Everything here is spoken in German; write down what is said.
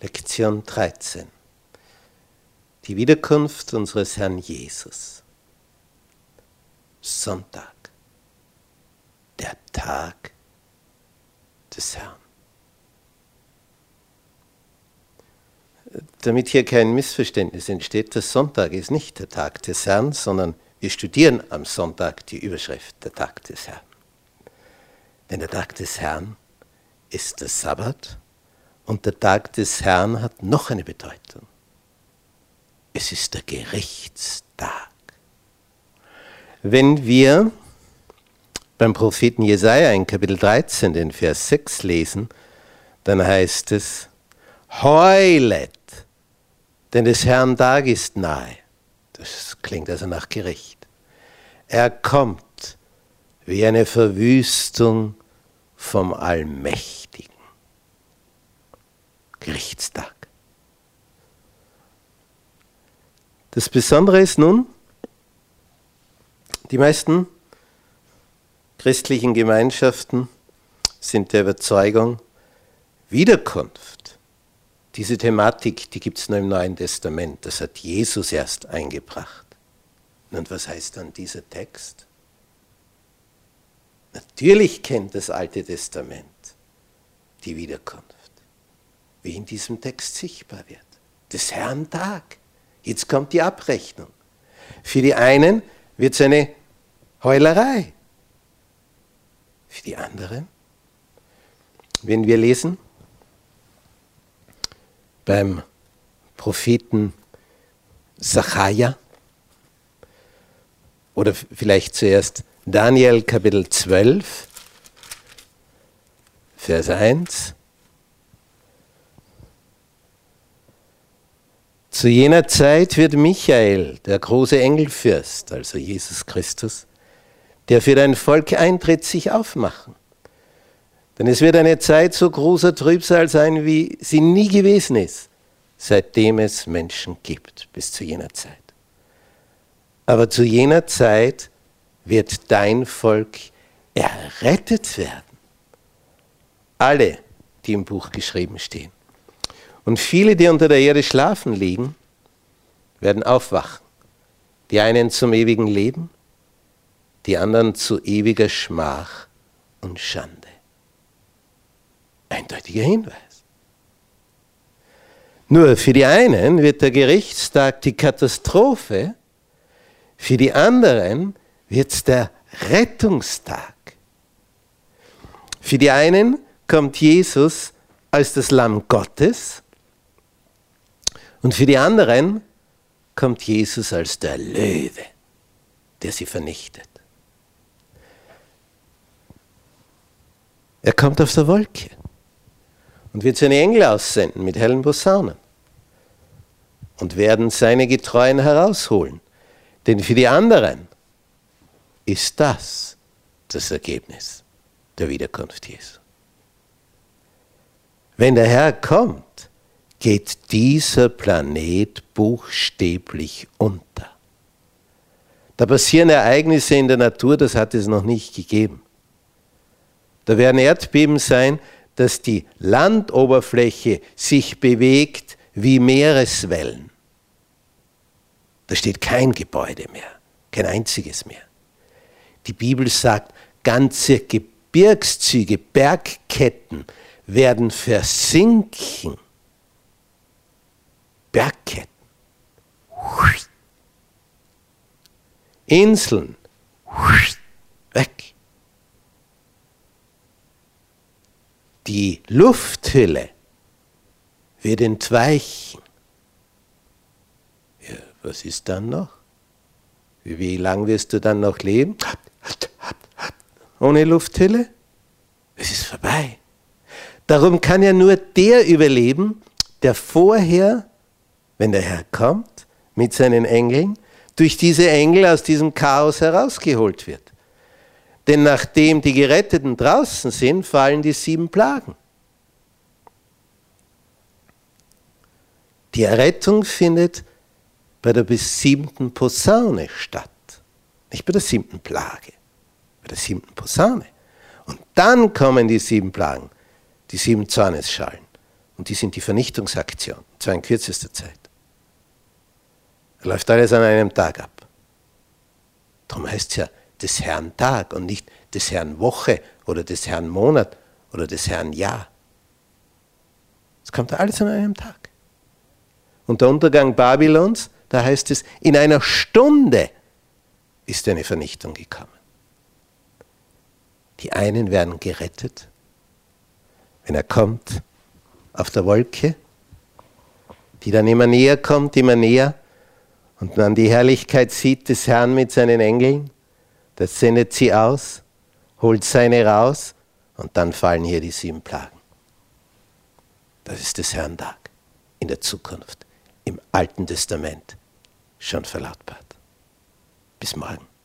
Lektion 13. Die Wiederkunft unseres Herrn Jesus. Sonntag. Der Tag des Herrn. Damit hier kein Missverständnis entsteht, der Sonntag ist nicht der Tag des Herrn, sondern wir studieren am Sonntag die Überschrift der Tag des Herrn. Denn der Tag des Herrn ist der Sabbat und der Tag des Herrn hat noch eine Bedeutung. Es ist der Gerichtstag. Wenn wir beim Propheten Jesaja in Kapitel 13, den Vers 6 lesen, dann heißt es: Heulet, denn des Herrn Tag ist nahe. Das klingt also nach Gericht. Er kommt wie eine Verwüstung vom Allmächtigen. Gerichtstag. Das Besondere ist nun, die meisten christlichen Gemeinschaften sind der Überzeugung, Wiederkunft, diese Thematik, die gibt es nur im Neuen Testament, das hat Jesus erst eingebracht. Und was heißt dann dieser Text? Natürlich kennt das Alte Testament die Wiederkunft wie in diesem Text sichtbar wird. Des Herrn Tag. Jetzt kommt die Abrechnung. Für die einen wird es eine Heulerei. Für die anderen, wenn wir lesen, beim Propheten Sacharja oder vielleicht zuerst Daniel Kapitel 12, Vers 1. Zu jener Zeit wird Michael, der große Engelfürst, also Jesus Christus, der für dein Volk eintritt, sich aufmachen. Denn es wird eine Zeit so großer Trübsal sein, wie sie nie gewesen ist, seitdem es Menschen gibt, bis zu jener Zeit. Aber zu jener Zeit wird dein Volk errettet werden. Alle, die im Buch geschrieben stehen. Und viele, die unter der Erde schlafen liegen, werden aufwachen. Die einen zum ewigen Leben, die anderen zu ewiger Schmach und Schande. Eindeutiger Hinweis. Nur für die einen wird der Gerichtstag die Katastrophe, für die anderen wird es der Rettungstag. Für die einen kommt Jesus als das Lamm Gottes, und für die anderen kommt Jesus als der Löwe, der sie vernichtet. Er kommt auf der Wolke und wird seine Engel aussenden mit hellen Posaunen und werden seine Getreuen herausholen. Denn für die anderen ist das das Ergebnis der Wiederkunft Jesu. Wenn der Herr kommt, geht dieser Planet buchstäblich unter. Da passieren Ereignisse in der Natur, das hat es noch nicht gegeben. Da werden Erdbeben sein, dass die Landoberfläche sich bewegt wie Meereswellen. Da steht kein Gebäude mehr, kein einziges mehr. Die Bibel sagt, ganze Gebirgszüge, Bergketten werden versinken Bergketten. Inseln. Weg. Die Lufthülle wird entweichen. Ja, was ist dann noch? Wie, lang wirst du dann noch leben? Ohne Lufthülle? Es ist vorbei. Darum kann ja nur der überleben, der vorher wenn der Herr kommt mit seinen Engeln, durch diese Engel aus diesem Chaos herausgeholt wird. Denn nachdem die Geretteten draußen sind, fallen die sieben Plagen. Die Errettung findet bei der siebten Posaune statt. Nicht bei der siebten Plage, bei der siebten Posaune. Und dann kommen die sieben Plagen, die sieben Zornesschalen Und die sind die Vernichtungsaktion, zwar in kürzester Zeit. Läuft alles an einem Tag ab. Darum heißt es ja des Herrn Tag und nicht des Herrn Woche oder des Herrn Monat oder des Herrn Jahr. Es kommt alles an einem Tag. Und der Untergang Babylons, da heißt es, in einer Stunde ist eine Vernichtung gekommen. Die einen werden gerettet, wenn er kommt auf der Wolke, die dann immer näher kommt, immer näher, und man die Herrlichkeit sieht des Herrn mit seinen Engeln, das sendet sie aus, holt seine raus, und dann fallen hier die sieben Plagen. Das ist des Herrn Tag in der Zukunft, im Alten Testament schon verlautbart. Bis morgen.